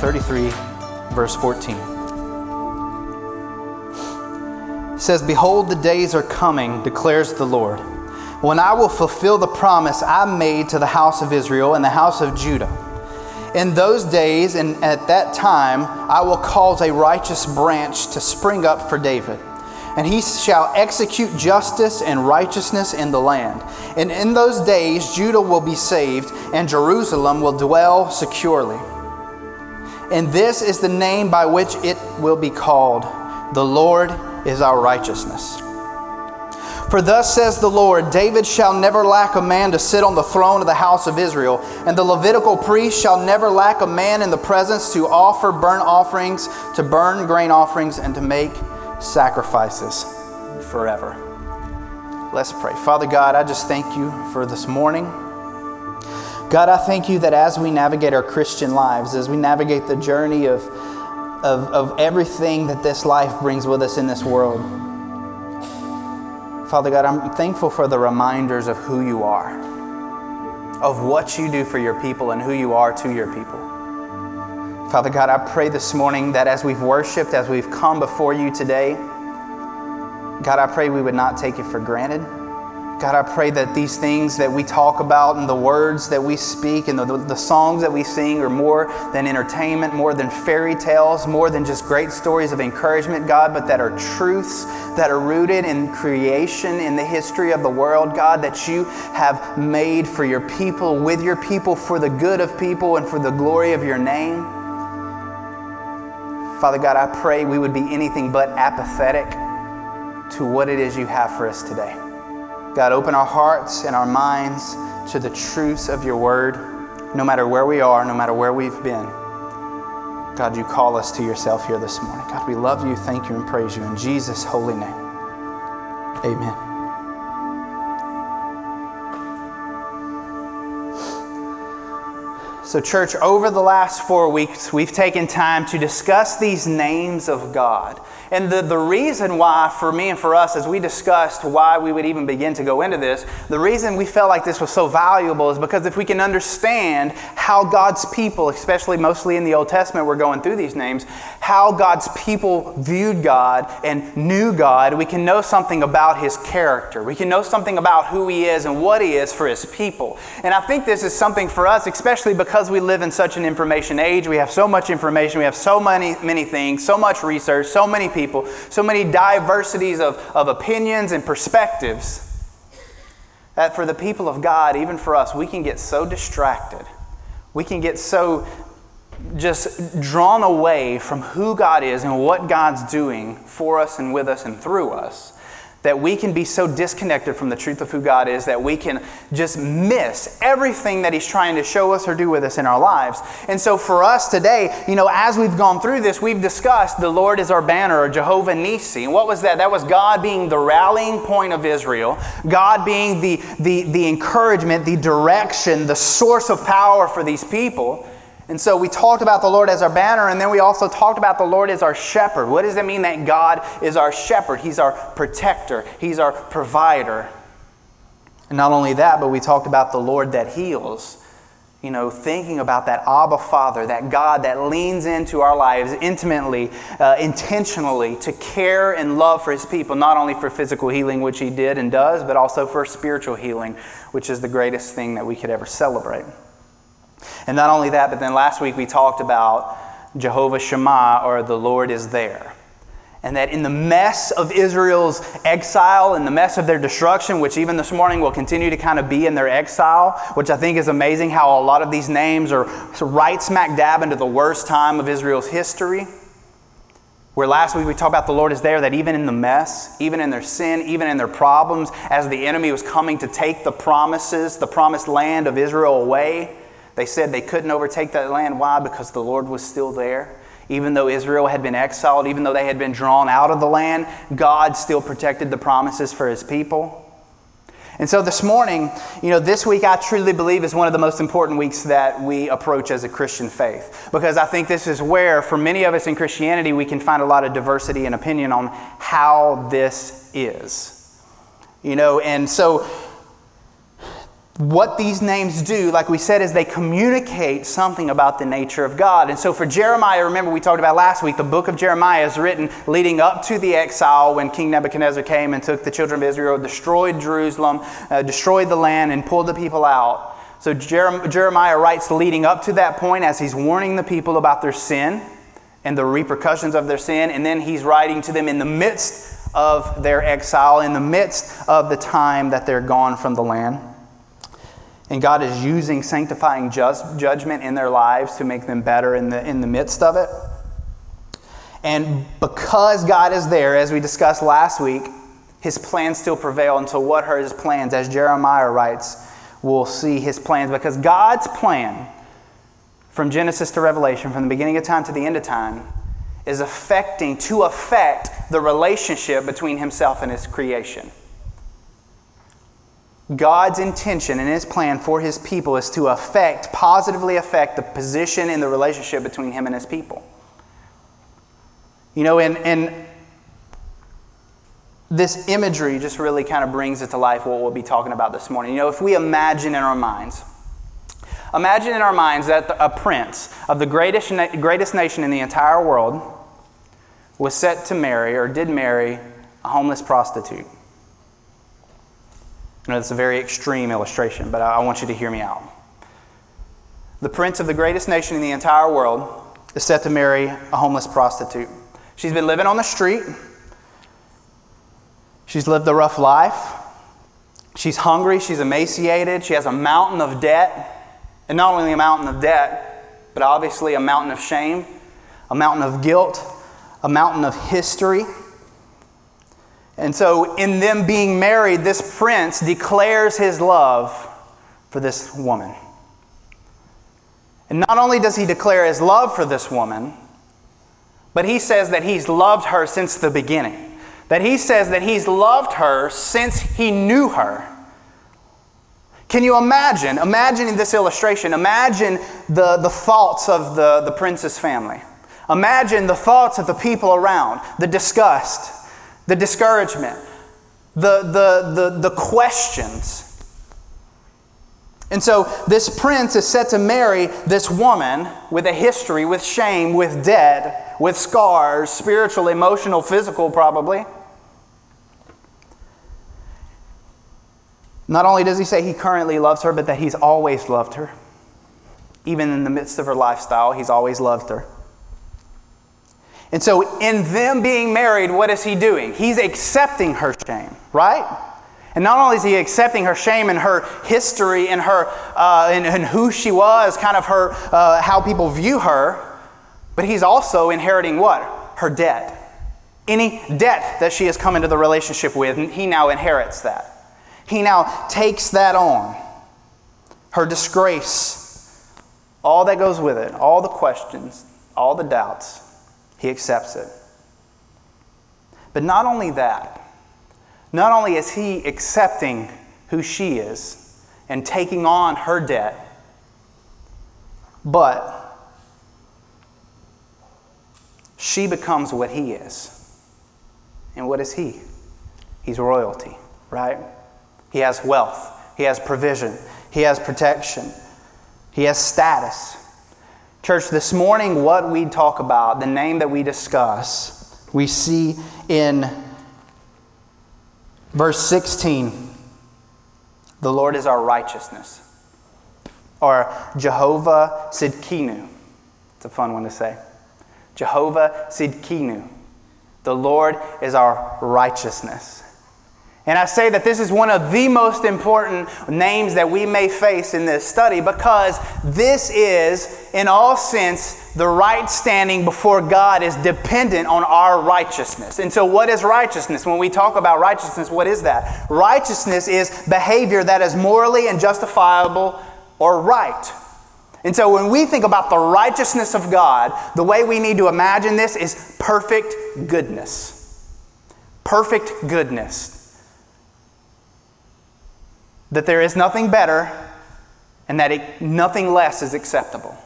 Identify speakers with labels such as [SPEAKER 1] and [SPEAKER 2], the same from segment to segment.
[SPEAKER 1] 33, verse 14. It says, Behold, the days are coming, declares the Lord, when I will fulfill the promise I made to the house of Israel and the house of Judah. In those days and at that time, I will cause a righteous branch to spring up for David and he shall execute justice and righteousness in the land. And in those days Judah will be saved, and Jerusalem will dwell securely. And this is the name by which it will be called The Lord is our righteousness. For thus says the Lord David shall never lack a man to sit on the throne of the house of Israel, and the Levitical priest shall never lack a man in the presence to offer burnt offerings, to burn grain offerings, and to make sacrifices forever. Let's pray. Father God, I just thank you for this morning. God, I thank you that as we navigate our Christian lives, as we navigate the journey of, of, of everything that this life brings with us in this world, Father God, I'm thankful for the reminders of who you are, of what you do for your people, and who you are to your people. Father God, I pray this morning that as we've worshiped, as we've come before you today, God, I pray we would not take it for granted. God, I pray that these things that we talk about and the words that we speak and the, the, songs that we sing are more than entertainment, more than fairy tales, more than just great stories of encouragement, God, but that are truths that are rooted in creation, in the history of the world, God, that you have made for your people, with your people, for the good of people and for the glory of your name. Father God, I pray we would be anything but apathetic to what it is you have for us today. God, open our hearts and our minds to the truths of your word, no matter where we are, no matter where we've been. God, you call us to yourself here this morning. God, we love you, thank you, and praise you in Jesus' holy name. Amen. So, church, over the last four weeks, we've taken time to discuss these names of God. And the, the reason why, for me and for us, as we discussed why we would even begin to go into this, the reason we felt like this was so valuable is because if we can understand how God's people, especially mostly in the Old Testament, we're going through these names, how God's people viewed God and knew God, we can know something about His character. We can know something about who He is and what He is for His people. And I think this is something for us, especially because we live in such an information age. We have so much information, we have so many, many things, so much research, so many people, so many diversities of, of opinions and perspectives, that for the people of God, even for us, we can get so distracted. We can get so just drawn away from who God is and what God's doing for us and with us and through us that we can be so disconnected from the truth of who God is that we can just miss everything that He's trying to show us or do with us in our lives. And so for us today, you know, as we've gone through this, we've discussed the Lord is our banner or Jehovah Nissi. And what was that? That was God being the rallying point of Israel, God being the, the, the encouragement, the direction, the source of power for these people. And so we talked about the Lord as our banner, and then we also talked about the Lord as our shepherd. What does it mean that God is our shepherd? He's our protector, He's our provider. And not only that, but we talked about the Lord that heals. You know, thinking about that Abba Father, that God that leans into our lives intimately, uh, intentionally to care and love for His people, not only for physical healing, which He did and does, but also for spiritual healing, which is the greatest thing that we could ever celebrate. And not only that, but then last week we talked about Jehovah Shammah, or the Lord is there. And that in the mess of Israel's exile, in the mess of their destruction, which even this morning will continue to kind of be in their exile, which I think is amazing how a lot of these names are right smack dab into the worst time of Israel's history. Where last week we talked about the Lord is there, that even in the mess, even in their sin, even in their problems, as the enemy was coming to take the promises, the promised land of Israel away, they said they couldn't overtake that land. Why? Because the Lord was still there. Even though Israel had been exiled, even though they had been drawn out of the land, God still protected the promises for his people. And so this morning, you know, this week I truly believe is one of the most important weeks that we approach as a Christian faith. Because I think this is where, for many of us in Christianity, we can find a lot of diversity and opinion on how this is. You know, and so what these names do, like we said, is they communicate something about the nature of God. And so for Jeremiah, remember we talked about last week, the book of Jeremiah is written leading up to the exile when King Nebuchadnezzar came and took the children of Israel, destroyed Jerusalem, uh, destroyed the land, and pulled the people out. So Jeremiah writes leading up to that point as he's warning the people about their sin and the repercussions of their sin. And then he's writing to them in the midst of their exile, in the midst of the time that they're gone from the land. And God is using sanctifying just, judgment in their lives to make them better in the, in the midst of it. And because God is there, as we discussed last week, his plans still prevail until what are his plans? As Jeremiah writes, we'll see his plans because God's plan from Genesis to Revelation, from the beginning of time to the end of time, is affecting, to affect the relationship between himself and his creation. God's intention and his plan for his people is to affect, positively affect the position and the relationship between him and his people. You know, and, and this imagery just really kind of brings it to life what we'll be talking about this morning. You know, if we imagine in our minds, imagine in our minds that a prince of the greatest, greatest nation in the entire world was set to marry or did marry a homeless prostitute. I know that's a very extreme illustration, but I want you to hear me out. The prince of the greatest nation in the entire world is set to marry a homeless prostitute. She's been living on the street. She's lived a rough life. She's hungry. She's emaciated. She has a mountain of debt. And not only a mountain of debt, but obviously a mountain of shame, a mountain of guilt, a mountain of history. And so, in them being married, this prince declares his love for this woman. And not only does he declare his love for this woman, but he says that he's loved her since the beginning. That he says that he's loved her since he knew her. Can you imagine, imagining this illustration, imagine the, the thoughts of the, the prince's family. Imagine the thoughts of the people around, the disgust, the discouragement, the, the, the, the questions. And so this prince is set to marry this woman with a history, with shame, with debt, with scars, spiritual, emotional, physical, probably. Not only does he say he currently loves her, but that he's always loved her. Even in the midst of her lifestyle, he's always loved her. And so, in them being married, what is he doing? He's accepting her shame, right? And not only is he accepting her shame and her history and her uh, and, and, who she was, kind of her uh, how people view her, but he's also inheriting what? Her debt. Any debt that she has come into the relationship with, he now inherits that. He now takes that on. Her disgrace, all that goes with it, all the questions, all the doubts, he accepts it. But not only that, not only is he accepting who she is and taking on her debt, but she becomes what he is. And what is he? He's royalty, right? He has wealth, he has provision, he has protection, he has status. Church, this morning, what we talk about, the name that we discuss, we see in verse 16 the Lord is our righteousness. Or Jehovah Sidkenu. It's a fun one to say. Jehovah Sidkenu. The Lord is our righteousness. And I say that this is one of the most important names that we may face in this study because this is, in all sense, the right standing before God is dependent on our righteousness. And so, what is righteousness? When we talk about righteousness, what is that? Righteousness is behavior that is morally and justifiable or right. And so, when we think about the righteousness of God, the way we need to imagine this is perfect goodness. Perfect goodness that there is nothing better and that it, nothing less is acceptable,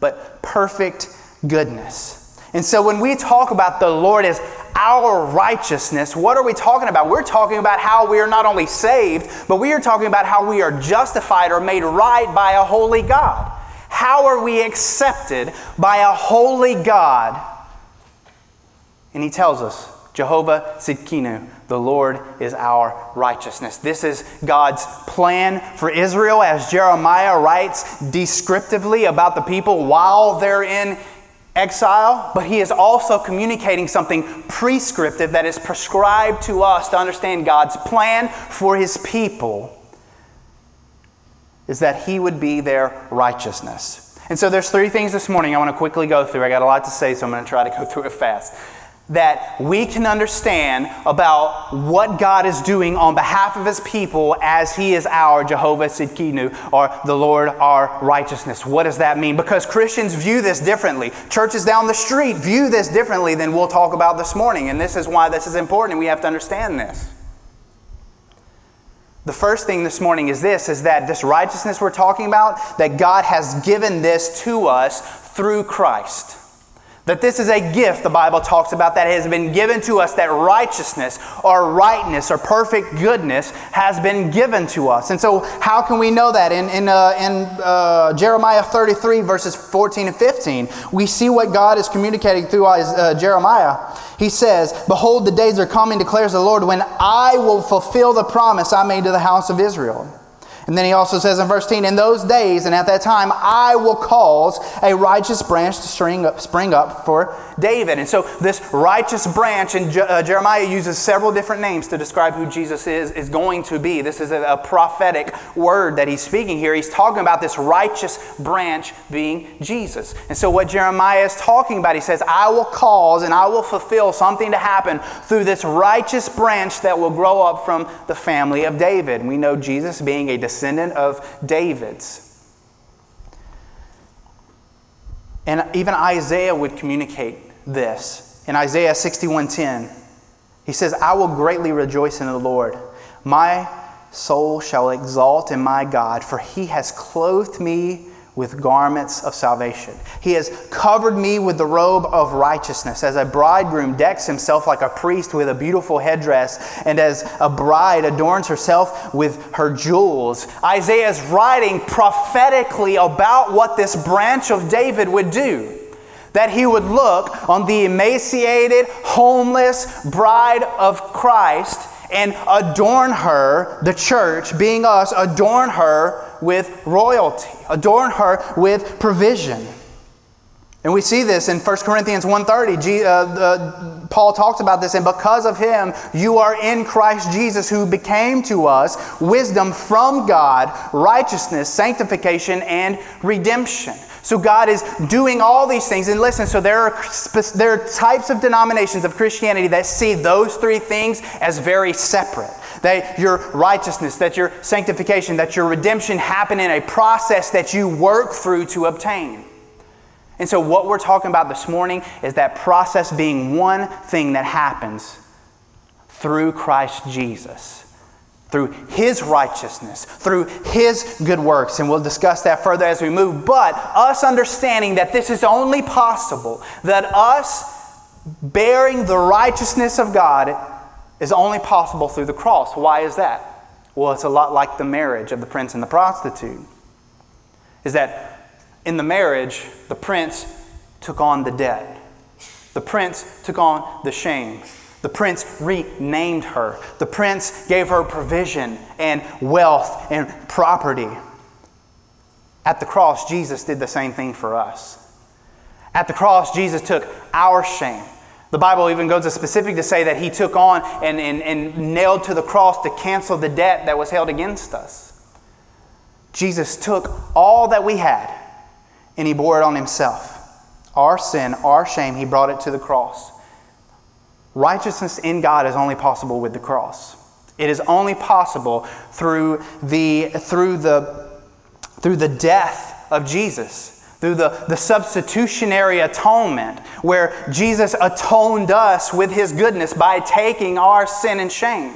[SPEAKER 1] but perfect goodness. And so when we talk about the Lord as our righteousness, what are we talking about? We're talking about how we are not only saved, but we are talking about how we are justified or made right by a holy God. How are we accepted by a holy God? And he tells us Jehovah Tsidkenu, the Lord is our righteousness. This is God's plan for Israel, as Jeremiah writes descriptively about the people while they're in exile, but he is also communicating something prescriptive that is prescribed to us to understand God's plan for his people is that he would be their righteousness. And so there's three things this morning I want to quickly go through. I got a lot to say, so I'm going to try to go through it fast that we can understand about what God is doing on behalf of his people as he is our Jehovah Tsidkenu, or the Lord our righteousness. What does that mean? Because Christians view this differently. Churches down the street view this differently than we'll talk about this morning. And this is why this is important, and we have to understand this. The first thing this morning is this is that this righteousness we're talking about, that God has given this to us through Christ. That this is a gift, the Bible talks about, that has been given to us, that righteousness or rightness or perfect goodness has been given to us. And so, how can we know that? In, in, uh, in uh, Jeremiah 33, verses 14 and 15, we see what God is communicating through uh, Jeremiah. He says, Behold, the days are coming, declares the Lord, when I will fulfill the promise I made to the house of Israel and then he also says in verse 10 In those days and at that time, I will cause a righteous branch to spring up, spring up for David. And so, this righteous branch, and Je- uh, Jeremiah uses several different names to describe who Jesus is, is going to be. This is a, a prophetic word that he's speaking here. He's talking about this righteous branch being Jesus. And so, what Jeremiah is talking about, he says, I will cause and I will fulfill something to happen through this righteous branch that will grow up from the family of David. We know Jesus being a descendant descendant of David's. And even Isaiah would communicate this. In Isaiah 61:10, he says, "I will greatly rejoice in the Lord. My soul shall exalt in my God, for he has clothed me with garments of salvation. He has covered me with the robe of righteousness, as a bridegroom decks himself like a priest with a beautiful headdress, and as a bride adorns herself with her jewels. Isaiah is writing prophetically about what this branch of David would do. That he would look on the emaciated, homeless bride of Christ and adorn her, the church, being us, adorn her with royalty, adorn her with provision. And we see this in 1 Corinthians 1.30. Uh, uh, Paul talks about this, and because of him, you are in Christ Jesus, who became to us wisdom from God, righteousness, sanctification, and redemption. So God is doing all these things. And listen, so there are, there are types of denominations of Christianity that see those three things as very separate. That your righteousness, that your sanctification, that your redemption happen in a process that you work through to obtain. And so, what we're talking about this morning is that process being one thing that happens through Christ Jesus through his righteousness, through his good works. And we'll discuss that further as we move. But us understanding that this is only possible, that us bearing the righteousness of God is only possible through the cross. Why is that? Well, it's a lot like the marriage of the prince and the prostitute. Is that in the marriage, the prince took on the debt, the prince took on the shame. The prince renamed her. The prince gave her provision and wealth and property. At the cross, Jesus did the same thing for us. At the cross, Jesus took our shame. The Bible even goes as specific to say that he took on and, and, and nailed to the cross to cancel the debt that was held against us. Jesus took all that we had and he bore it on himself. Our sin, our shame, he brought it to the cross. Righteousness in God is only possible with the cross. It is only possible through the, through the, through the death of Jesus, through the, the substitutionary atonement, where Jesus atoned us with his goodness by taking our sin and shame.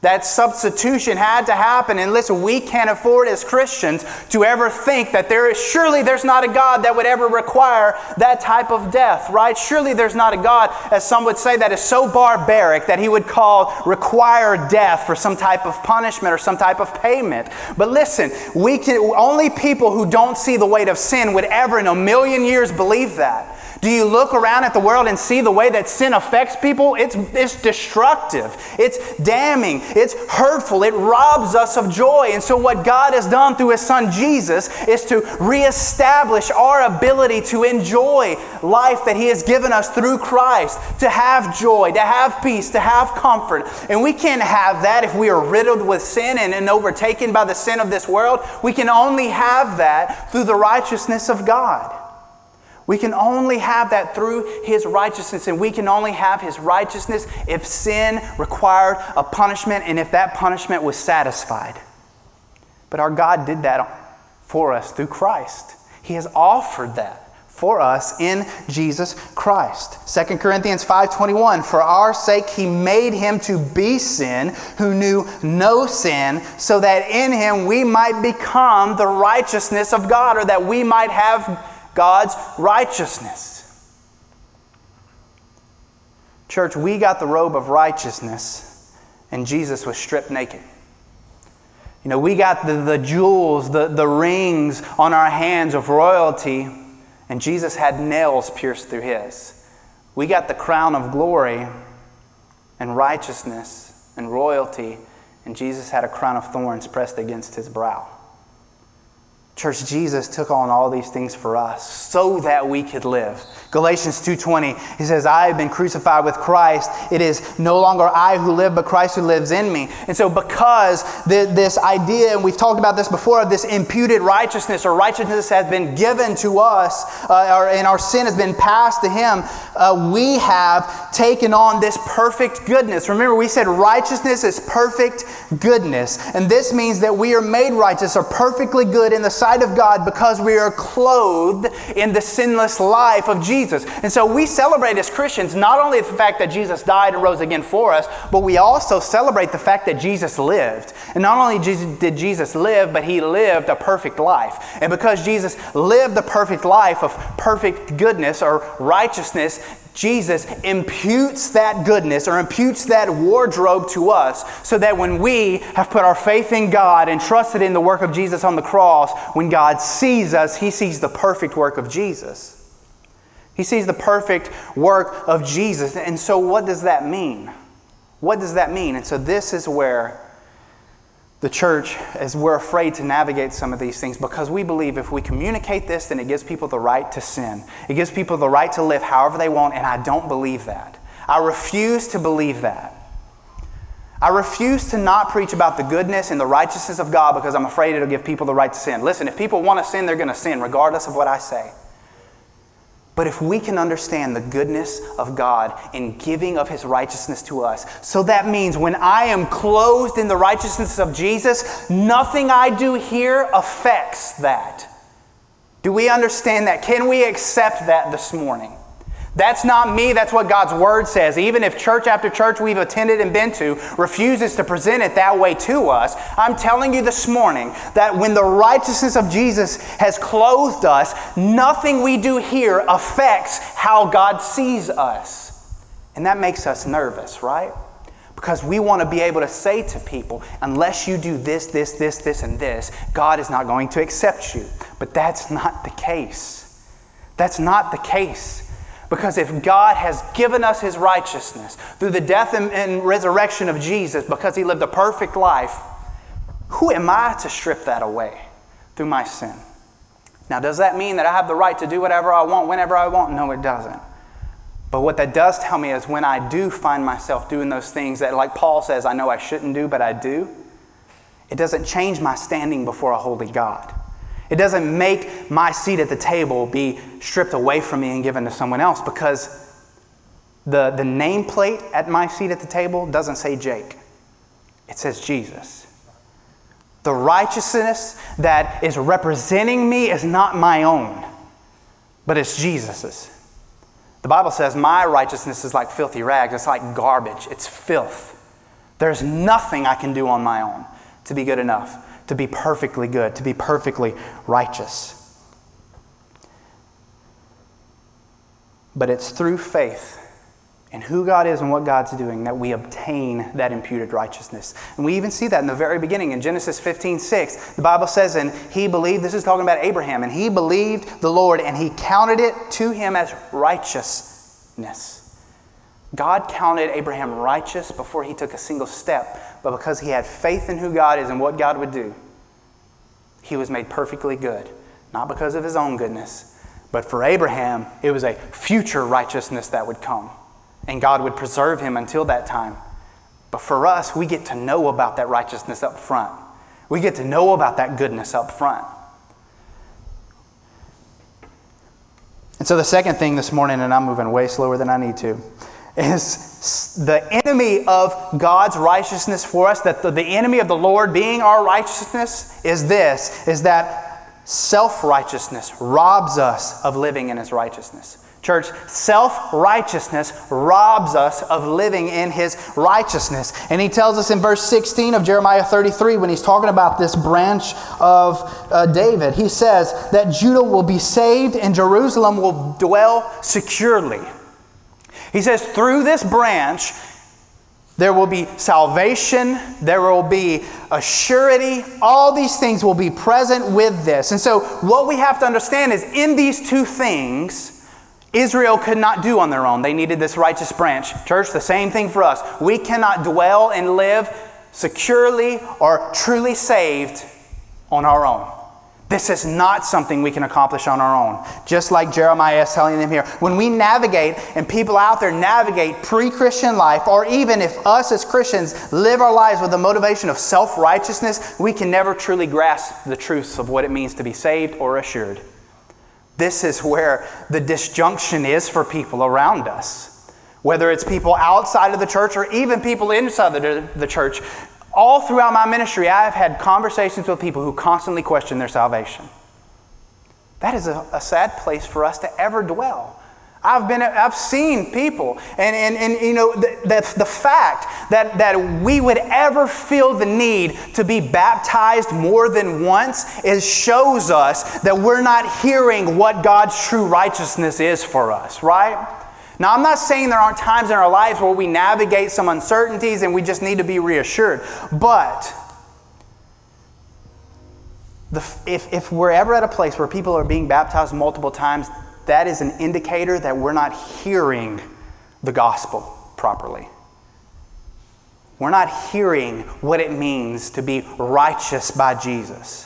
[SPEAKER 1] That substitution had to happen. And listen, we can't afford as Christians to ever think that there is, surely there's not a God that would ever require that type of death, right? Surely there's not a God, as some would say, that is so barbaric that he would call require death for some type of punishment or some type of payment. But listen, we can, only people who don't see the weight of sin would ever in a million years believe that. Do you look around at the world and see the way that sin affects people? It's, it's destructive, it's damning, it's hurtful, it robs us of joy. And so, what God has done through His Son Jesus is to reestablish our ability to enjoy life that He has given us through Christ, to have joy, to have peace, to have comfort. And we can't have that if we are riddled with sin and, and overtaken by the sin of this world. We can only have that through the righteousness of God. We can only have that through His righteousness, and we can only have His righteousness if sin required a punishment and if that punishment was satisfied. But our God did that for us through Christ. He has offered that for us in Jesus Christ. 2 Corinthians 5:21 For our sake he made him to be sin who knew no sin so that in him we might become the righteousness of God or that we might have God's righteousness. Church, we got the robe of righteousness, and Jesus was stripped naked. You know, we got the, the jewels, the, the rings on our hands of royalty, and Jesus had nails pierced through his. We got the crown of glory and righteousness and royalty, and Jesus had a crown of thorns pressed against his brow. Church, Jesus took on all these things for us so that we could live. Galatians 2:20, he says, "I have been crucified with Christ. It is no longer I who live, but Christ who lives in me." And so because the, this idea, and we've talked about this before, of this imputed righteousness or righteousness has been given to us, uh, or, and our sin has been passed to him, uh, we have taken on this perfect goodness. Remember, we said righteousness is perfect goodness. And this means that we are made righteous or perfectly good in the sight of God because we are clothed in the sinless life of Jesus. And so we celebrate as Christians not only the fact that Jesus died and rose again for us, but we also celebrate the fact that Jesus lived. And not only did Jesus live, but he lived a perfect life. And because Jesus lived the perfect life of perfect goodness or righteousness, Jesus imputes that goodness or imputes that wardrobe to us so that when we have put our faith in God and trusted in the work of Jesus on the cross, when God sees us, he sees the perfect work of Jesus. He sees the perfect work of Jesus. And so, what does that mean? What does that mean? And so, this is where the church, as we're afraid to navigate some of these things, because we believe if we communicate this, then it gives people the right to sin. It gives people the right to live however they want, and I don't believe that. I refuse to believe that. I refuse to not preach about the goodness and the righteousness of God because I'm afraid it'll give people the right to sin. Listen, if people want to sin, they're going to sin, regardless of what I say. But if we can understand the goodness of God in giving of his righteousness to us, so that means when I am clothed in the righteousness of Jesus, nothing I do here affects that. Do we understand that? Can we accept that this morning? That's not me, that's what God's Word says. Even if church after church we've attended and been to refuses to present it that way to us, I'm telling you this morning that when the righteousness of Jesus has clothed us, nothing we do here affects how God sees us. And that makes us nervous, right? Because we want to be able to say to people, unless you do this, this, this, this, and this, God is not going to accept you. But that's not the case. That's not the case. Because if God has given us his righteousness through the death and, and, resurrection of Jesus, because he lived a perfect life, who am I to strip that away through my sin? Now, does that mean that I have the right to do whatever I want whenever I want? No, it doesn't. But what that does tell me is when I do find myself doing those things that, like Paul says, I know I shouldn't do, but I do, it doesn't change my standing before a holy God. It doesn't make my seat at the table be stripped away from me and given to someone else because the, the nameplate at my seat at the table doesn't say Jake, it says Jesus. The righteousness that is representing me is not my own, but it's Jesus's. The Bible says, My righteousness is like filthy rags, it's like garbage, it's filth. There's nothing I can do on my own to be good enough, to be perfectly good, to be perfectly righteous. But it's through faith in who God is and what God's doing that we obtain that imputed righteousness. And we even see that in the very beginning in Genesis 15 6. The Bible says, And he believed, this is talking about Abraham, and he believed the Lord, and he counted it to him as righteousness. God counted Abraham righteous before he took a single step, but because he had faith in who God is and what God would do, he was made perfectly good. Not because of his own goodness, but for Abraham, it was a future righteousness that would come, and God would preserve him until that time. But for us, we get to know about that righteousness up front. We get to know about that goodness up front. And so, the second thing this morning, and I'm moving way slower than I need to, is the enemy of God's righteousness for us, that the, enemy of the Lord being our righteousness is this, is that self-righteousness robs us of living in his righteousness. Church, self righteousness robs us of living in his righteousness. And he tells us in verse 16 of Jeremiah 33, when he's talking about this branch of uh, David, he says that Judah will be saved and Jerusalem will dwell securely. He says, through this branch, there will be salvation, there will be a surety, all these things will be present with this. And so, what we have to understand is in these two things, Israel could not do on their own. They needed this righteous branch. Church, the same thing for us. We cannot dwell and live securely or truly saved on our own. This is not something we can accomplish on our own. Just like Jeremiah is telling them here. When we navigate, and people out there navigate pre Christian life, or even if us as Christians live our lives with the motivation of self righteousness, we can never truly grasp the truths of what it means to be saved or assured. This is where the disjunction is for people around us. Whether it's people outside of the church or even people inside the, the church, all throughout my ministry, I have had conversations with people who constantly question their salvation. That is a, a sad place for us to ever dwell. I've been, I've seen people, and, and, and you know, the, the, the, fact that, that we would ever feel the need to be baptized more than once is shows us that we're not hearing what God's true righteousness is for us, right? Now, I'm not saying there aren't times in our lives where we navigate some uncertainties and we just need to be reassured, but the, if, if we're ever at a place where people are being baptized multiple times, that is an indicator that we're not hearing the gospel properly. We're not hearing what it means to be righteous by Jesus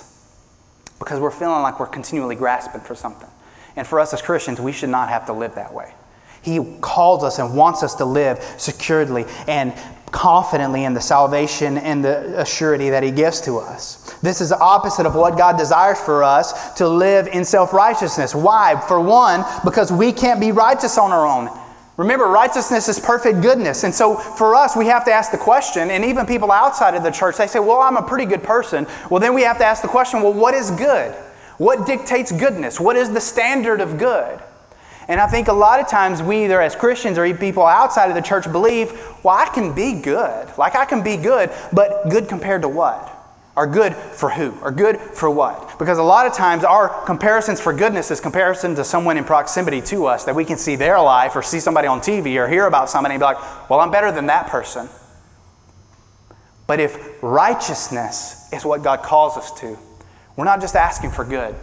[SPEAKER 1] because we're feeling like we're continually grasping for something. And for us as Christians, we should not have to live that way. He calls us and wants us to live securely and confidently in the salvation and the surety that He gives to us. This is the opposite of what God desires for us to live in self righteousness. Why? For one, because we can't be righteous on our own. Remember, righteousness is perfect goodness. And so for us, we have to ask the question, and even people outside of the church, they say, Well, I'm a pretty good person. Well, then we have to ask the question, Well, what is good? What dictates goodness? What is the standard of good? And I think a lot of times we, either as Christians or people outside of the church, believe, well, I can be good. Like I can be good, but good compared to what? Or good for who? Or good for what? Because a lot of times our comparisons for goodness is comparison to someone in proximity to us that we can see their life or see somebody on TV or hear about somebody and be like, well, I'm better than that person. But if righteousness is what God calls us to, we're not just asking for good.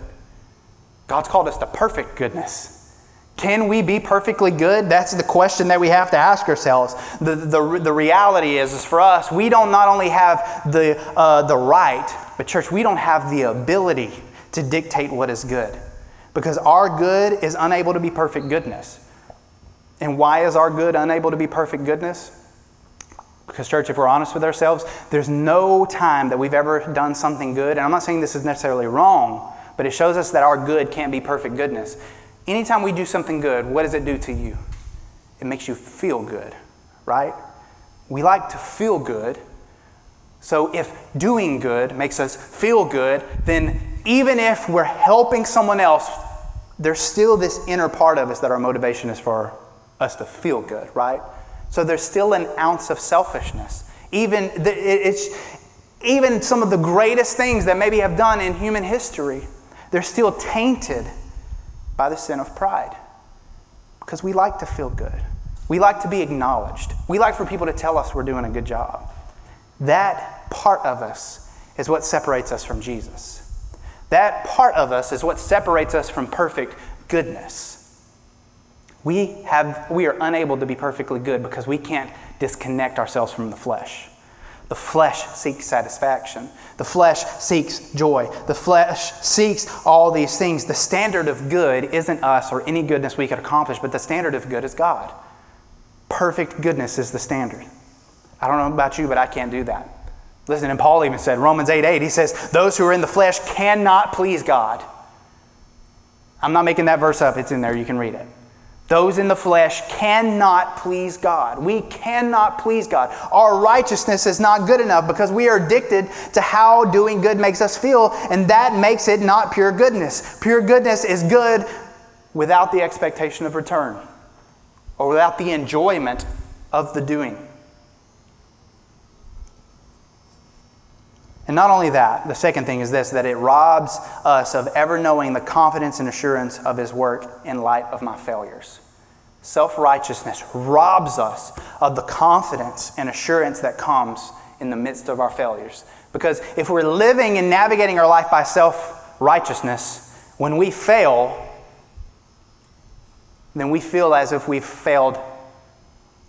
[SPEAKER 1] God's called us to perfect goodness. Can we be perfectly good? That's the question that we have to ask ourselves. The, the, the reality is, is for us, we don't not only have the, uh, the right, but church, we don't have the ability to dictate what is good. Because our good is unable to be perfect goodness. And why is our good unable to be perfect goodness? Because, church, if we're honest with ourselves, there's no time that we've ever done something good. And I'm not saying this is necessarily wrong, but it shows us that our good can't be perfect goodness. Anytime we do something good, what does it do to you? It makes you feel good, right? We like to feel good. So if doing good makes us feel good, then even if we're helping someone else, there's still this inner part of us that our motivation is for us to feel good, right? So there's still an ounce of selfishness Even, the, it's, even some of the greatest things that maybe have done in human history, they're still tainted by the sin of pride. Because we like to feel good. We like to be acknowledged. We like for people to tell us we're doing a good job. That part of us is what separates us from Jesus. That part of us is what separates us from perfect goodness. We, have, we are unable to be perfectly good because we can't disconnect ourselves from the flesh. The flesh seeks satisfaction. The flesh seeks joy. The flesh seeks all these things. The standard of good isn't us or any goodness we could accomplish, but the standard of good is God. Perfect goodness is the standard. I don't know about you, but I can't do that. Listen, and Paul even said, Romans 8 8, he says, Those who are in the flesh cannot please God. I'm not making that verse up, it's in there, you can read it. Those in the flesh cannot please God. We cannot please God. Our righteousness is not good enough because we are addicted to how doing good makes us feel, and that makes it not pure goodness. Pure goodness is good without the expectation of return or without the enjoyment of the doing. And not only that, the second thing is this that it robs us of ever knowing the confidence and assurance of His work in light of my failures. Self righteousness robs us of the confidence and assurance that comes in the midst of our failures. Because if we're living and navigating our life by self righteousness, when we fail, then we feel as if we've failed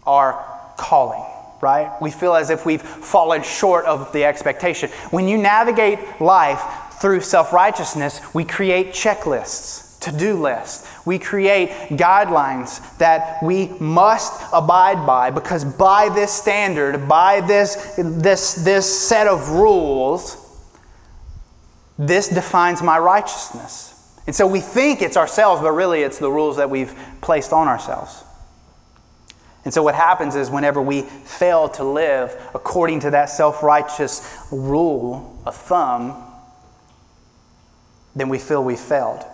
[SPEAKER 1] our calling right? We feel as if we've fallen short of the expectation. When you navigate life through self righteousness, we create checklists, to do lists. We create guidelines that we must abide by because by this standard, by this, this, this set of rules, this defines my righteousness. And so we think it's ourselves, but really it's the rules that we've placed on ourselves. And so, what happens is, whenever we fail to live according to that self righteous rule of thumb, then we feel we've failed.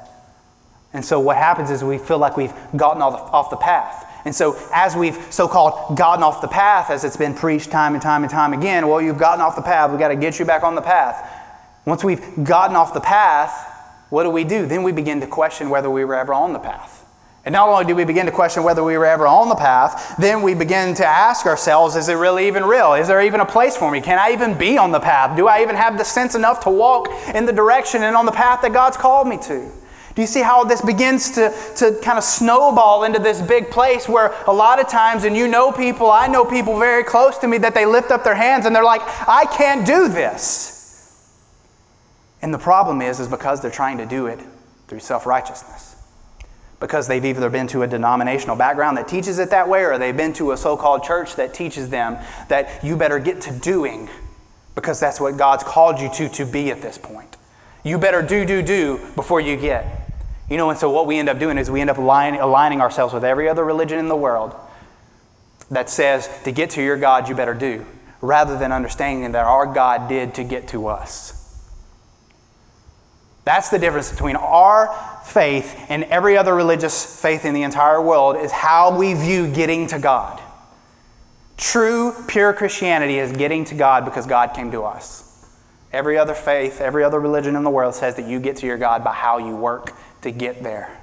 [SPEAKER 1] And so, what happens is we feel like we've gotten off the path. And so, as we've so called gotten off the path, as it's been preached time and time and time again, well, you've gotten off the path, we've got to get you back on the path. Once we've gotten off the path, what do we do? Then we begin to question whether we were ever on the path. And not only do we begin to question whether we were ever on the path, then we begin to ask ourselves, is it really even real? Is there even a place for me? Can I even be on the path? Do I even have the sense enough to walk in the direction and on the path that God's called me to? Do you see how this begins to, to kind of snowball into this big place where a lot of times, and you know people, I know people very close to me that they lift up their hands and they're like, I can't do this. And the problem is, is because they're trying to do it through self righteousness because they've either been to a denominational background that teaches it that way or they've been to a so called church that teaches them that you better get to doing because that's what God's called you to to be at this point. You better do, do, do before you get. You know, and so what we end up doing is we end up aligning, aligning ourselves with every other religion in the world that says to get to your God, you better do, rather than understanding that our God did to get to us. That's the difference between our faith and every other religious faith in the entire world is how we view getting to God. True, pure Christianity is getting to God because God came to us. Every other faith, every other religion in the world says that you get to your God by how you work to get there.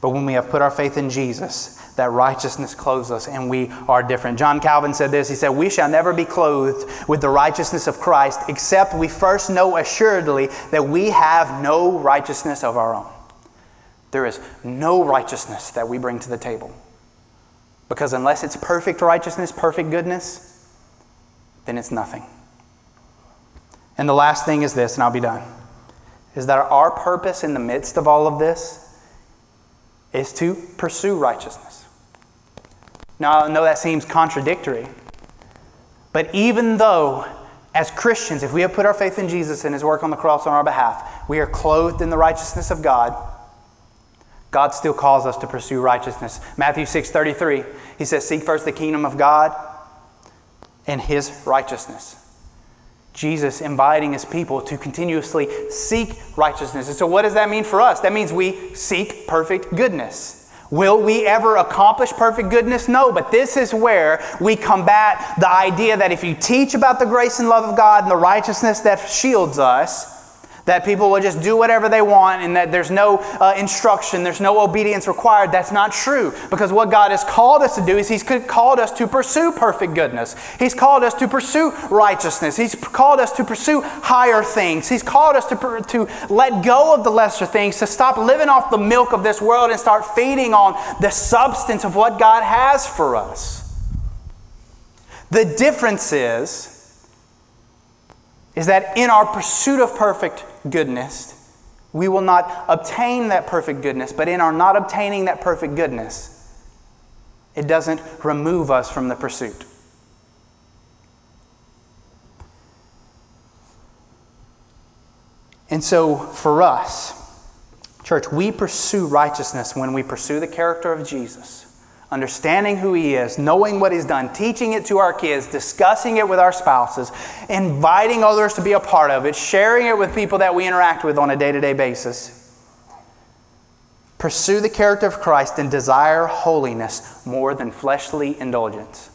[SPEAKER 1] But when we have put our faith in Jesus, that righteousness clothes us and we are different. John Calvin said this He said, We shall never be clothed with the righteousness of Christ except we first know assuredly that we have no righteousness of our own. There is no righteousness that we bring to the table. Because unless it's perfect righteousness, perfect goodness, then it's nothing. And the last thing is this, and I'll be done, is that our purpose in the midst of all of this is to pursue righteousness. Now, I know that seems contradictory, but even though, as Christians, if we have put our faith in Jesus and His work on the cross on our behalf, we are clothed in the righteousness of God, God still calls us to pursue righteousness. Matthew 6 33, He says, Seek first the kingdom of God and His righteousness. Jesus inviting his people to continuously seek righteousness. And so, what does that mean for us? That means we seek perfect goodness. Will we ever accomplish perfect goodness? No, but this is where we combat the idea that if you teach about the grace and love of God and the righteousness that shields us, that people will just do whatever they want and that there's no uh, instruction, there's no obedience required. That's not true. Because what God has called us to do is He's called us to pursue perfect goodness. He's called us to pursue righteousness. He's called us to pursue higher things. He's called us to, to let go of the lesser things, to stop living off the milk of this world and start feeding on the substance of what God has for us. The difference is, is that in our pursuit of perfect goodness, we will not obtain that perfect goodness, but in our not obtaining that perfect goodness, it doesn't remove us from the pursuit. And so, for us, church, we pursue righteousness when we pursue the character of Jesus understanding who He is, knowing what He's done, teaching it to our kids, discussing it with our spouses, inviting others to be a part of it, sharing it with people that we interact with on a day to day basis. Pursue the character of Christ and desire holiness more than fleshly indulgence.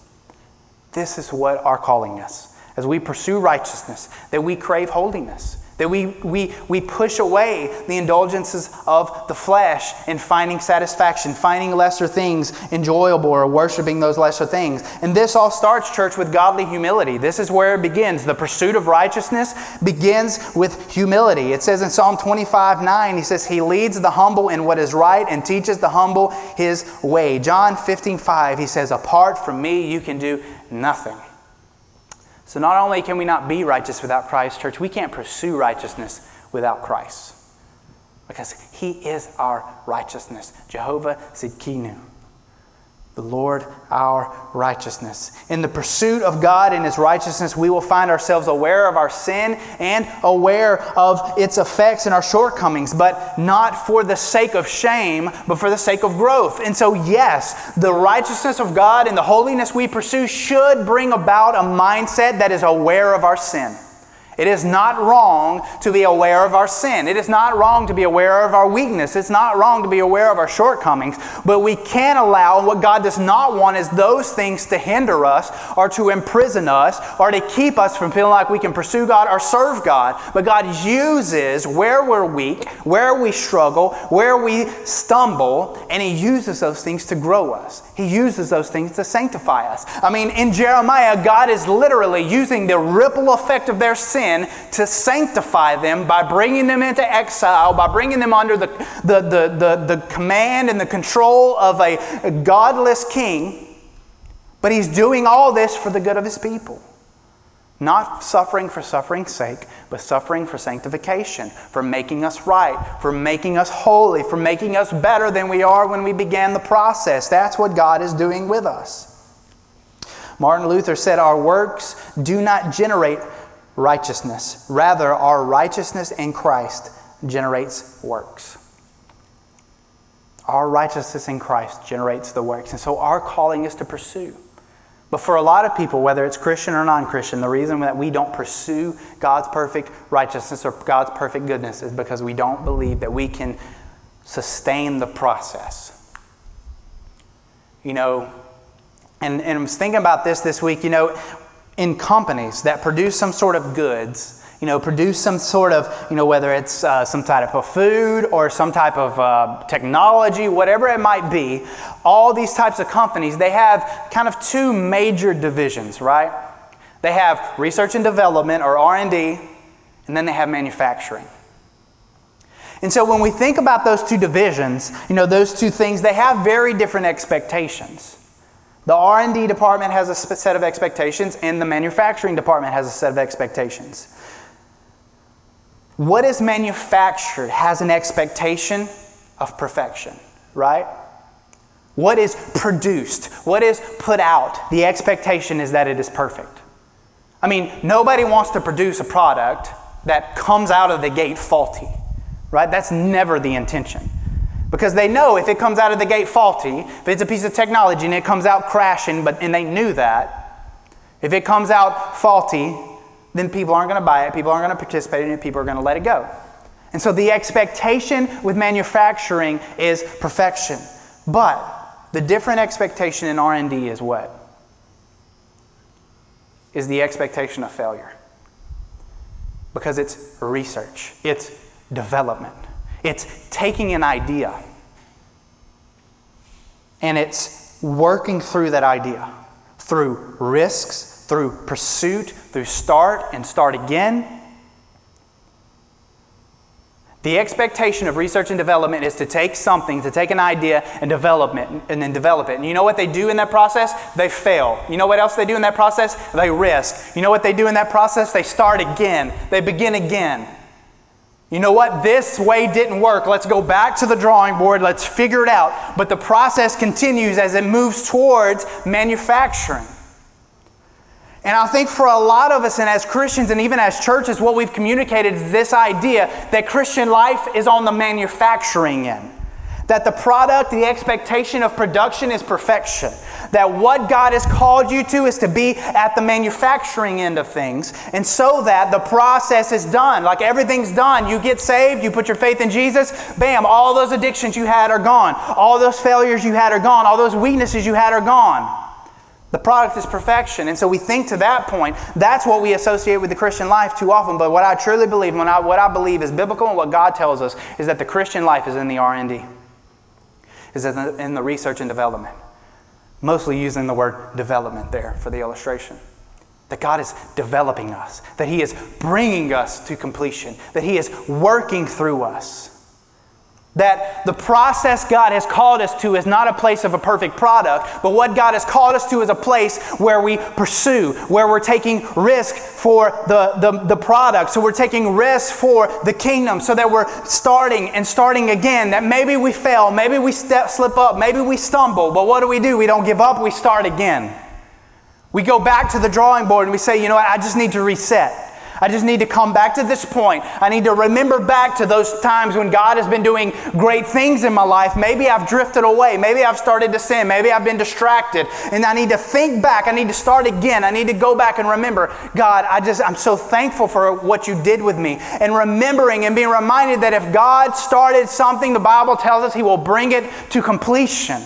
[SPEAKER 1] This is what our calling is. As we pursue righteousness, that we crave holiness. That we, we, we push away the indulgences of the flesh in finding satisfaction, finding lesser things enjoyable, or worshiping those lesser things. And this all starts, church, with godly humility. This is where it begins. The pursuit of righteousness begins with humility. It says in Psalm 25 9, he says, He leads the humble in what is right and teaches the humble his way. John 15 5, he says, Apart from me, you can do nothing. So not only can we not be righteous without Christ, church, we can't pursue righteousness without Christ. Because he is our righteousness. Jehovah Tsidkenu the Lord our righteousness. In the pursuit of God and His righteousness, we will find ourselves aware of our sin and aware of its effects and our shortcomings, but not for the sake of shame, but for the sake of growth. And so, yes, the righteousness of God and the holiness we pursue should bring about a mindset that is aware of our sin. It is not wrong to be aware of our sin. It is not wrong to be aware of our weakness. It's not wrong to be aware of our shortcomings. But we can't allow what God does not want is those things to hinder us or to imprison us or to keep us from feeling like we can pursue God or serve God. But God uses where we're weak, where we struggle, where we stumble, and He uses those things to grow us. He uses those things to sanctify us. I mean, in Jeremiah, God is literally using the ripple effect of their sin sin to sanctify them by bringing them into exile, by bringing them under the, the, the, the, the command and the control of a, a godless king. But he's doing all this for the good of his people. Not suffering for suffering's sake, but suffering for sanctification, for making us right, for making us holy, for making us better than we are when we began the process. That's what God is doing with us. Martin Luther said, Our works do not generate righteousness. Rather, our righteousness in Christ generates works. Our righteousness in Christ generates the works. And so our calling is to pursue. But for a lot of people, whether it's Christian or non Christian, the reason that we don't pursue God's perfect righteousness or God's perfect goodness is because we don't believe that we can sustain the process. You know, and, and I was thinking about this this week. You know, in companies that produce some sort of goods, you know, produce some sort of, you know, whether it's uh, some type of food or some type of uh, technology, whatever it might be, all these types of companies, they have kind of two major divisions, right? They have research and development or R&D, and then they have manufacturing. And so when we think about those two divisions, you know, those two things, they have very different expectations. The R&D department has a set of expectations and the manufacturing department has a set of expectations. What is manufactured has an expectation of perfection, right? What is produced, what is put out, the expectation is that it is perfect. I mean, nobody wants to produce a product that comes out of the gate faulty, right? That's never the intention. Because they know if it comes out of the gate faulty, if it's a piece of technology and it comes out crashing, but and they knew that, if it comes out faulty, then people aren't going to buy it, people aren't going to participate in it, people are going to let it go. And so the expectation with manufacturing is perfection. But the different expectation in R&D is what? Is the expectation of failure. Because it's research, it's development, it's taking an idea and it's working through that idea through risks, through pursuit, through start and start again the expectation of research and development is to take something, to take an idea and develop it, and then develop it. And you know what they do in that process? They fail. You know what else they do in that process? They risk. You know what they do in that process? They start again. They begin again. You know what? This way didn't work. Let's go back to the drawing board. Let's figure it out. But the process continues as it moves towards manufacturing. And I think for a lot of us, and as Christians and even as churches, what we've communicated is this idea that Christian life is on the manufacturing end. That the product, the expectation of production is perfection. That what God has called you to is to be at the manufacturing end of things. And so that the process is done. Like everything's done. You get saved, you put your faith in Jesus, bam, all those addictions you had are gone. All those failures you had are gone. All those weaknesses you had are gone. The product is perfection. And so we think to that point, that's what we associate with the Christian life too often. But what I truly believe, what I believe is biblical and what God tells us, is that the Christian life is in the R&D, is in the, research and development. Mostly using the word development there for the illustration. That God is developing us, that He is bringing us to completion, that He is working through us. That the process God has called us to is not a place of a perfect product, but what God has called us to is a place where we pursue, where we're taking risk for the, the, the product. So we're taking risk for the kingdom, so that we're starting and starting again. That maybe we fail, maybe we step, slip up, maybe we stumble, but what do we do? We don't give up, we start again. We go back to the drawing board and we say, you know what, I just need to reset. I just need to come back to this point. I need to remember back to those times when God has been doing great things in my life. Maybe I've drifted away. Maybe I've started to sin. Maybe I've been distracted. And I need to think back. I need to start again. I need to go back and remember, God, I just, I'm so thankful for what you did with me. And remembering and being reminded that if God started something, the Bible tells us he will bring it to completion.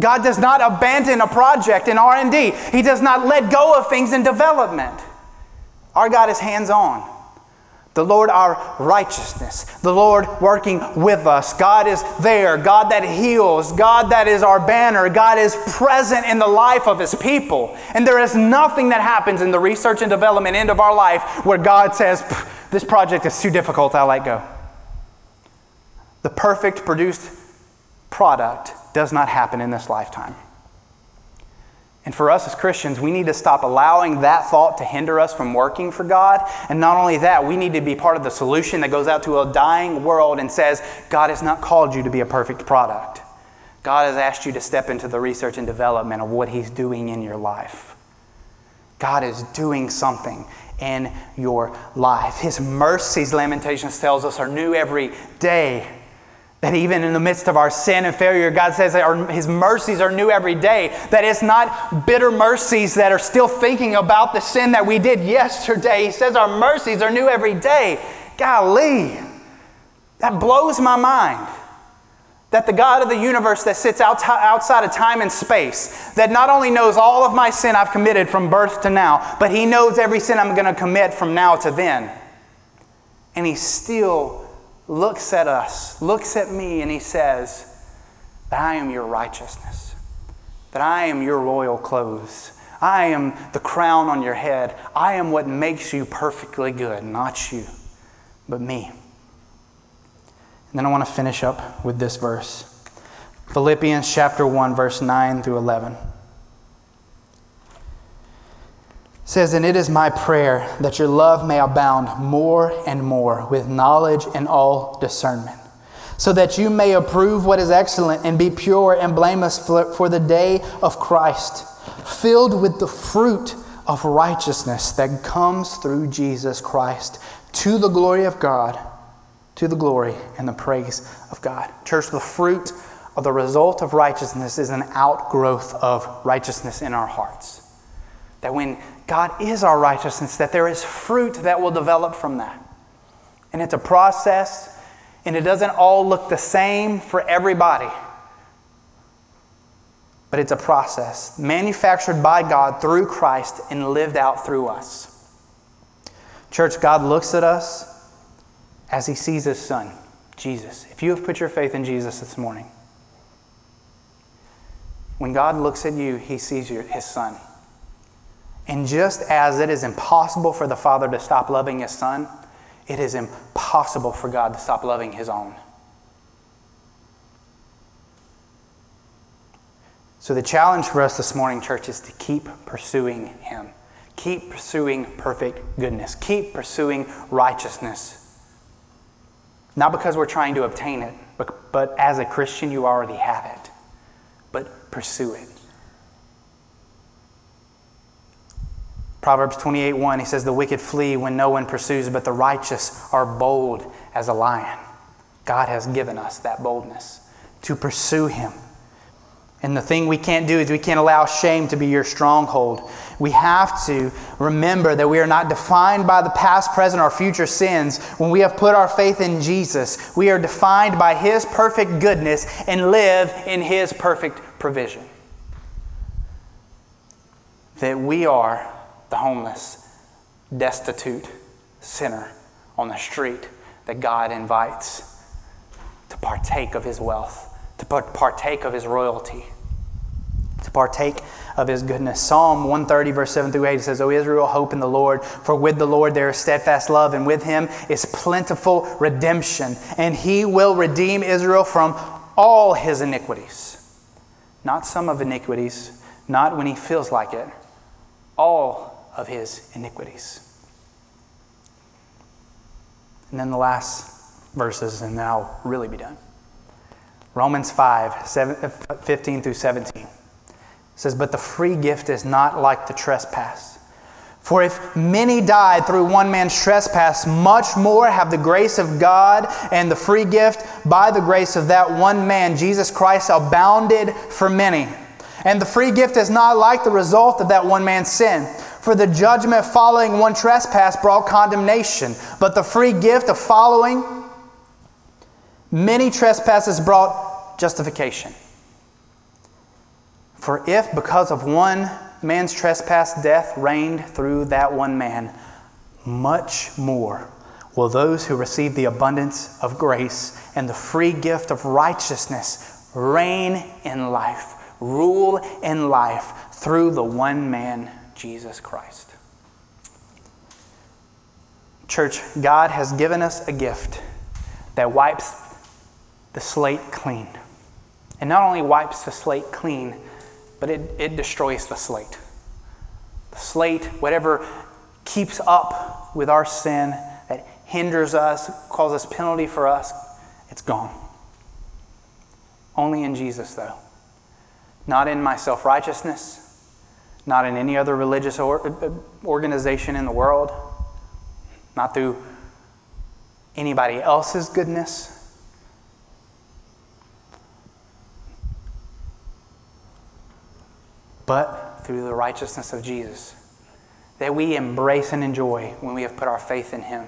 [SPEAKER 1] God does not abandon a project in R&D. He does not let go of things in development. Our God is hands on. The Lord, our righteousness. The Lord working with us. God is there. God that heals. God that is our banner. God is present in the life of His people. And there is nothing that happens in the research and development end of our life where God says, This project is too difficult, I let go. The perfect produced product does not happen in this lifetime. And for us as Christians, we need to stop allowing that thought to hinder us from working for God. And not only that, we need to be part of the solution that goes out to a dying world and says, God has not called you to be a perfect product. God has asked you to step into the research and development of what He's doing in your life. God is doing something in your life. His mercies, Lamentations tells us, are new every day. That even in the midst of our sin and failure, God says that our, His mercies are new every day. That it's not bitter mercies that are still thinking about the sin that we did yesterday. He says our mercies are new every day. Golly, that blows my mind. That the God of the universe that sits out, outside of time and space, that not only knows all of my sin I've committed from birth to now, but He knows every sin I'm going to commit from now to then. And He still looks at us, looks at me, and he says, That I am your righteousness, that I am your royal clothes. I am the crown on your head. I am what makes you perfectly good, not you, but me. And then I want to finish up with this verse Philippians chapter 1, verse 9 through 11. Says, And it is my prayer that your love may abound more and more with knowledge and all discernment, so that you may approve what is excellent and be pure and blameless for, the day of Christ, filled with the fruit of righteousness that comes through Jesus Christ, to the glory of God, to the glory and the praise of God. Church, the fruit of the result of righteousness is an outgrowth of righteousness in our hearts. That when God is our righteousness, that there is fruit that will develop from that. And it's a process, and it doesn't all look the same for everybody. but it's a process manufactured by God through Christ and lived out through us. Church, God looks at us as He sees His Son, Jesus. If you have put your faith in Jesus this morning, when God looks at you, He sees your, His Son. And just as it is impossible for the Father to stop loving His Son, it is impossible for God to stop loving His own. So, the challenge for us this morning, church, is to keep pursuing Him. Keep pursuing perfect goodness. Keep pursuing righteousness. Not because we're trying to obtain it, but, but as a Christian, you already have it. But pursue it. Proverbs 28 1, he says, The wicked flee when no one pursues, but the righteous are bold as a lion. God has given us that boldness to pursue him. And the thing we can't do is we can't allow shame to be your stronghold. We have to remember that we are not defined by the past, present, or future sins. When we have put our faith in Jesus, we are defined by His perfect goodness and live in His perfect provision. That we are the homeless, destitute sinner on the street that God invites to partake of His wealth to partake of his royalty, to partake of his goodness. Psalm 130, verse 7 through 8 says, O Israel, hope in the Lord, for with the Lord there is steadfast love, and with him is plentiful redemption, and he will redeem Israel from all his iniquities. Not some of iniquities, not when he feels like it, all of his iniquities. And then the last verses, and then I'll really be done. Romans 5, 7, uh, 15 through 17 says, But the free gift is not like the trespass. For if many died through one man's trespass, much more have the grace of God and the free gift by the grace of that one man, Jesus Christ, abounded for many. And the free gift is not like the result of that one man's sin. For the judgment following one trespass brought condemnation, but the free gift of following many trespasses brought justification. For if, because of one man's trespass, death reigned through that one man, much more will those who receive the abundance of grace and the free gift of righteousness reign in life, rule in life through the one man, Jesus Christ. Church, God has given us a gift that wipes the slate clean. And not only wipes the slate clean, but it, it destroys the slate. The slate, whatever keeps up with our sin, that hinders us, causes penalty for us, it's gone. Only in Jesus, though. Not in my self righteousness, not in any other religious or, uh, organization in the world, not through anybody else's goodness but through the righteousness of Jesus that we embrace and enjoy when we have put our faith in Him.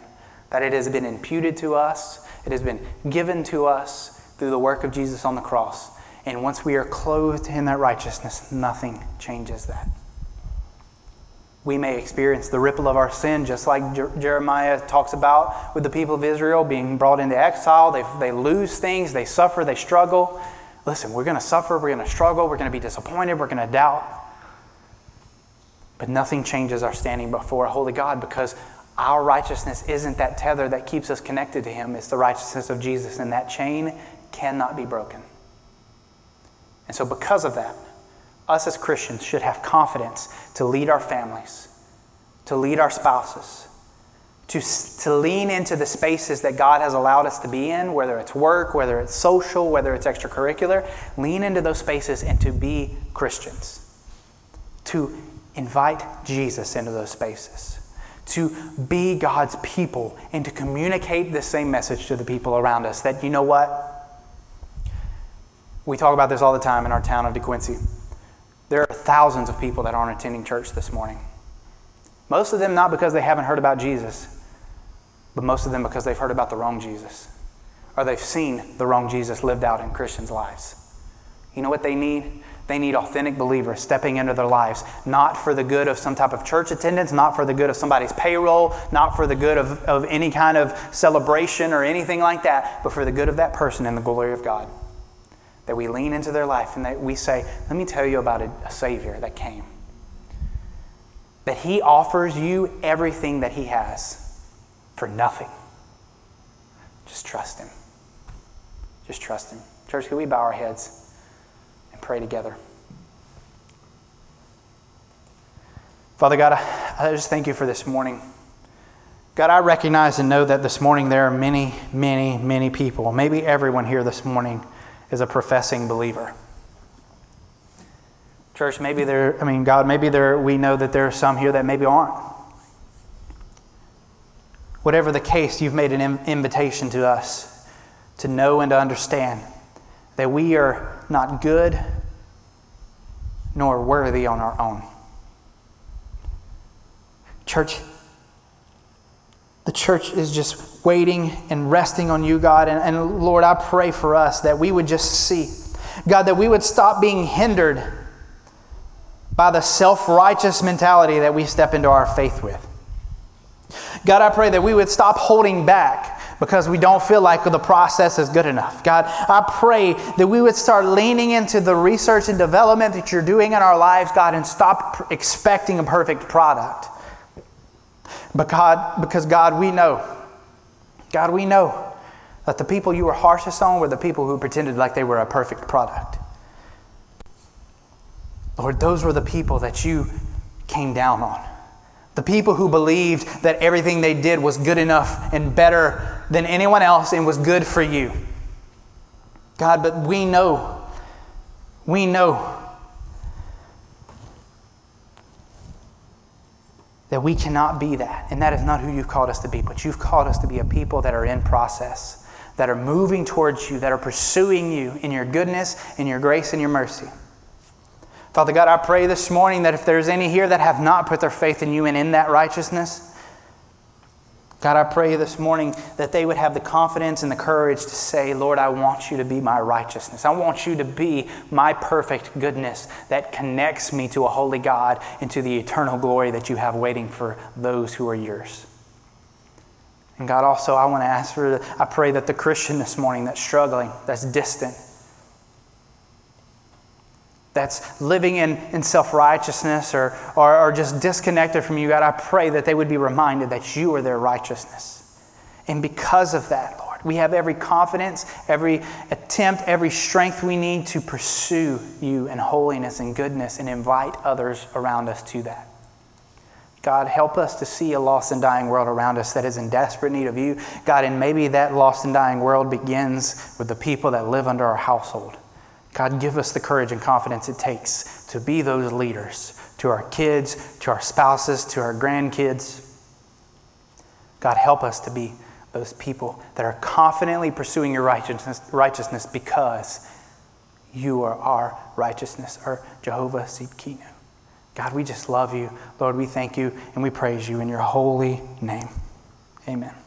[SPEAKER 1] That it has been imputed to us, it has been given to us through the work of Jesus on the cross. And once we are clothed in that righteousness, nothing changes that. We may experience the ripple of our sin, just like Jeremiah talks about with the people of Israel being brought into exile. They, they lose things, they suffer, they struggle. Listen, we're going to suffer, we're going to struggle, we're going to be disappointed, we're going to doubt. But nothing changes our standing before a holy God because our righteousness isn't that tether that keeps us connected to Him. It's the righteousness of Jesus, and that chain cannot be broken. And so, because of that, us as Christians should have confidence to lead our families, to lead our spouses, to, to lean into the spaces that God has allowed us to be in, whether it's work, whether it's social, whether it's extracurricular, lean into those spaces and to be Christians. To invite Jesus into those spaces. To be God's people and to communicate the same message to the people around us that, you know what? We talk about this all the time in our town of De DeQuincy. There are thousands of people that aren't attending church this morning. Most of them not because they haven't heard about Jesus, but most of them because they've heard about the wrong Jesus or they've seen the wrong Jesus lived out in Christians' lives. You know what they need? They need authentic believers stepping into their lives, not for the good of some type of church attendance, not for the good of somebody's payroll, not for the good of, of any kind of celebration or anything like that, but for the good of that person and the glory of God. That we lean into their life and that we say, Let me tell you about a, a Savior that came. That He offers you everything that He has for nothing. Just trust Him. Just trust Him. Church, can we bow our heads? And pray together. Father God, I just thank you for this morning. God, I recognize and know that this morning there are many, many, many people, maybe everyone here this morning is a professing believer. Church, maybe there, I mean, God, maybe there, we know that there are some here that maybe aren't. Whatever the case, you've made an invitation to us to know and to understand that we are not good nor worthy on our own. Church, the church is just waiting and resting on you, God. And, and, Lord, I pray for us that we would just see, God, that we would stop being hindered by the self righteous mentality that we step into our faith with. God, I pray that we would stop holding back because we don't feel like the process is good enough. God, I pray that we would start leaning into the research and development that you're doing in our lives, God, and stop expecting a perfect product. But God, because God, we know, God, we know that the people you were harshest on were the people who pretended like they were a perfect product. Lord, those were the people that you came down on. The people who believed that everything they did was good enough and better than anyone else and was good for you. God, but we know, we know that we cannot be that. And that is not who you've called us to be, but you've called us to be a people that are in process, that are moving towards you, that are pursuing you in your goodness, in your grace, and your mercy. Father God, I pray this morning that if there's any here that have not put their faith in you and in that righteousness, God, I pray this morning that they would have the confidence and the courage to say, Lord, I want you to be my righteousness. I want you to be my perfect goodness that connects me to a holy God and to the eternal glory that you have waiting for those who are yours. And God, also, I want to ask for, I pray that the Christian this morning that's struggling, that's distant, that's living in, in self righteousness or, or, or just disconnected from you, God, I pray that they would be reminded that you are their righteousness. And because of that, Lord, we have every confidence, every attempt, every strength we need to pursue you in holiness and goodness and invite others around us to that. God, help us to see a lost and dying world around us that is in desperate need of you. God, and maybe that lost and dying world begins with the people that live under our household. God, give us the courage and confidence it takes to be those leaders to our kids, to our spouses, to our grandkids. God, help us to be those people that are confidently pursuing your righteousness, righteousness because you are our righteousness, our Jehovah Tsidkenu. God, we just love you. Lord, we thank you and we praise you in your holy name. Amen.